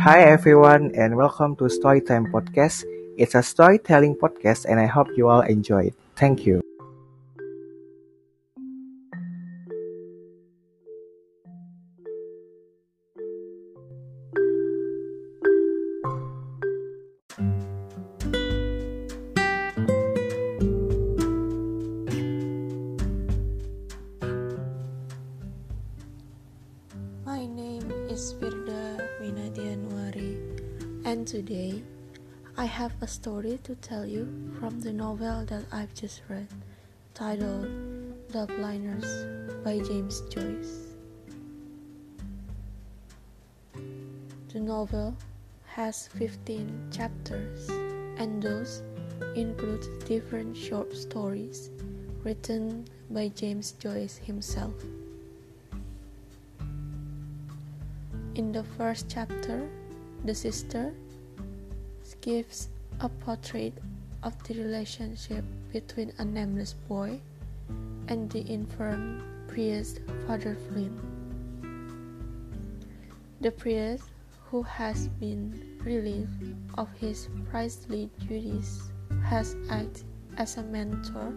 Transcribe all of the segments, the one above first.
Hi everyone and welcome to Storytime Podcast. It's a storytelling podcast and I hope you all enjoy it. Thank you. My name is Firda Winadianuari, and today I have a story to tell you from the novel that I've just read, titled The by James Joyce. The novel has 15 chapters, and those include different short stories written by James Joyce himself. In the first chapter, the sister gives a portrait of the relationship between a nameless boy and the infirm priest Father Flynn. The priest, who has been relieved of his priestly duties, has acted as a mentor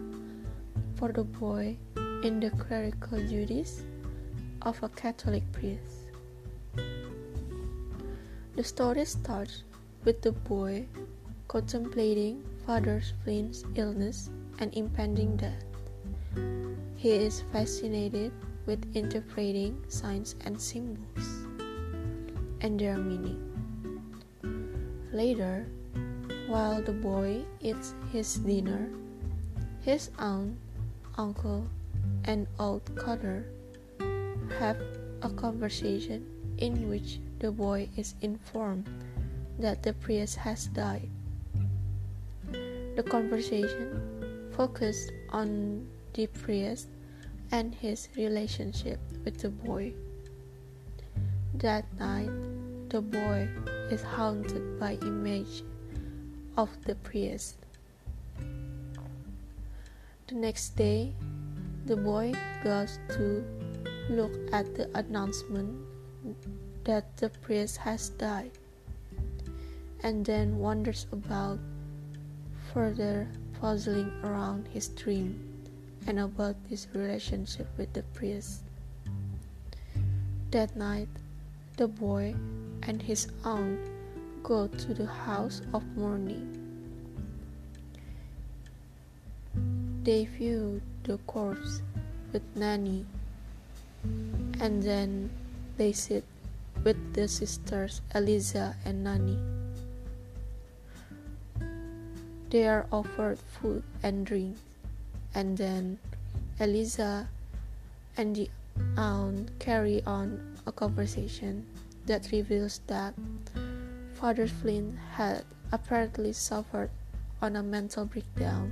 for the boy in the clerical duties of a Catholic priest. The story starts with the boy contemplating father's Flynn's illness and impending death. He is fascinated with interpreting signs and symbols and their meaning. Later, while the boy eats his dinner, his aunt, uncle, and old Cotter have a conversation in which the boy is informed that the priest has died. The conversation focused on the priest and his relationship with the boy. That night, the boy is haunted by image of the priest. The next day, the boy goes to look at the announcement that the priest has died, and then wanders about, further puzzling around his dream and about his relationship with the priest. That night, the boy and his aunt go to the house of mourning. They view the corpse with Nannie, and then they sit with the sisters Eliza and Nannie. They are offered food and drink, and then Eliza and the aunt carry on a conversation that reveals that Father Flynn had apparently suffered on a mental breakdown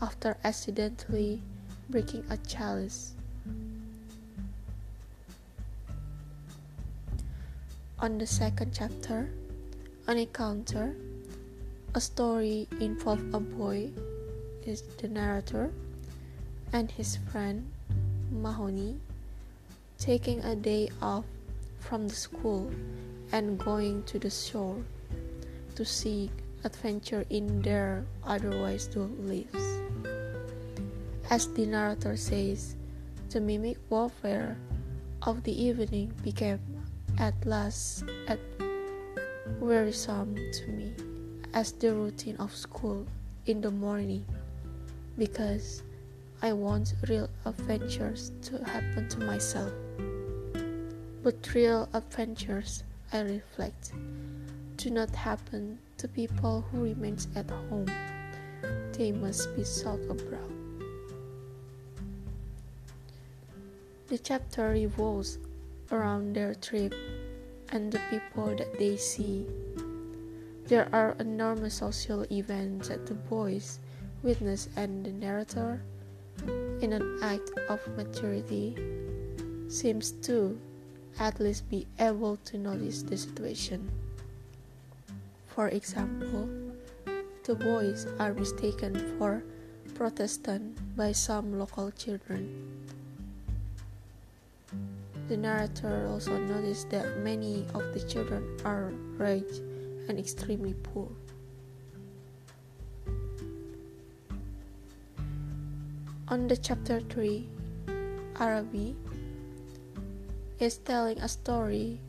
after accidentally breaking a chalice. On the second chapter, an encounter, a story involved a boy, is the narrator, and his friend Mahoney taking a day off from the school and going to the shore to seek adventure in their otherwise dull lives. As the narrator says, the mimic warfare of the evening became at last at wearisome to me as the routine of school in the morning because I want real adventures to happen to myself. But real adventures, I reflect, do not happen to people who remain at home. They must be sought abroad. The chapter revolves around their trip and the people that they see. There are enormous social events that the boys witness, and the narrator, in an act of maturity, seems to at least be able to notice the situation. For example, the boys are mistaken for Protestant by some local children The narrator also noticed that many of the children are rich and extremely poor. On the chapter 3, Araby is telling a story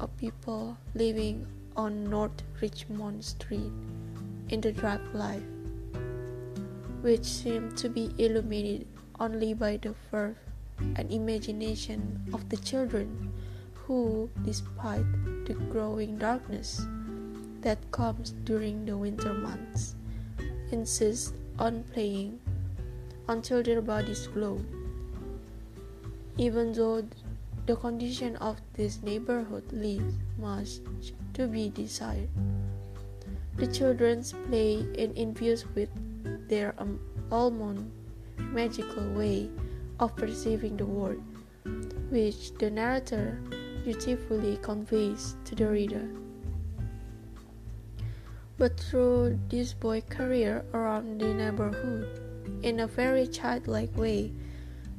of people living on North Richmond Street in the dark life, which seemed to be illuminated only by the verve and imagination of the children who, despite the growing darkness that comes during the winter months, insist on playing until their bodies glow. Even though the condition of this neighborhood leaves much to be desired. The children's play in infused with their um, almond magical way of perceiving the world, which the narrator beautifully conveys to the reader. But through this boy career around the neighborhood, in a very childlike way.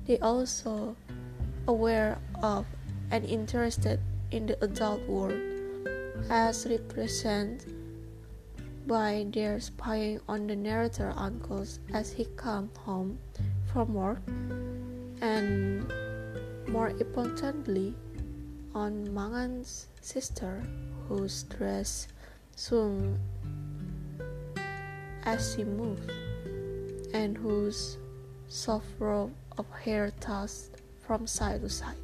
They also aware of and interested in the adult world, as represented by their spying on the narrator uncles as he come home from work, and more importantly, on Mangan's sister, whose dress swung as she moved and whose soft robe of hair tossed from side to side.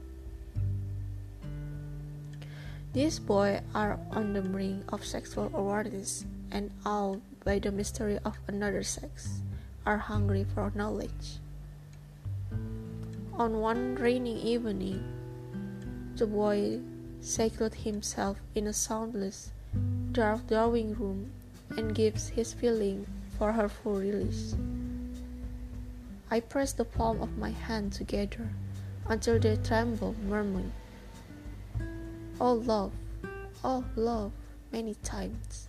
These boys are on the brink of sexual awareness and awed by the mystery of another sex, are hungry for knowledge. On one rainy evening, the boy secluded himself in a soundless, dark drawing room and gives his feeling for her full release. I press the palm of my hand together until they tremble, murmuring, Oh love, oh love, many times.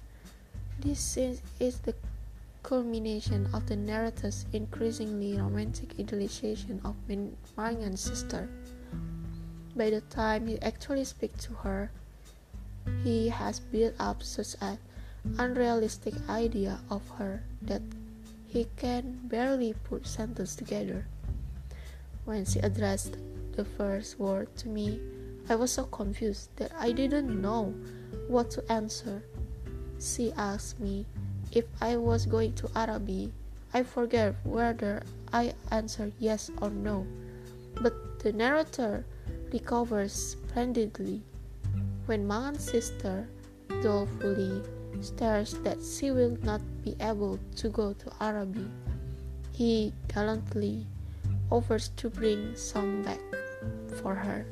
This is, is the culmination of the narrator's increasingly romantic idealization of Mangan's sister. By the time he actually speaks to her, he has built up such an unrealistic idea of her that he can barely put sentences together. When she addressed the first word to me, I was so confused that I didn't know what to answer. She asked me if I was going to Araby. I forget whether I answered yes or no, but the narrator recovers splendidly when Mangan's sister dolefully stares that she will not be able to go to Araby. He gallantly offers to bring some back for her.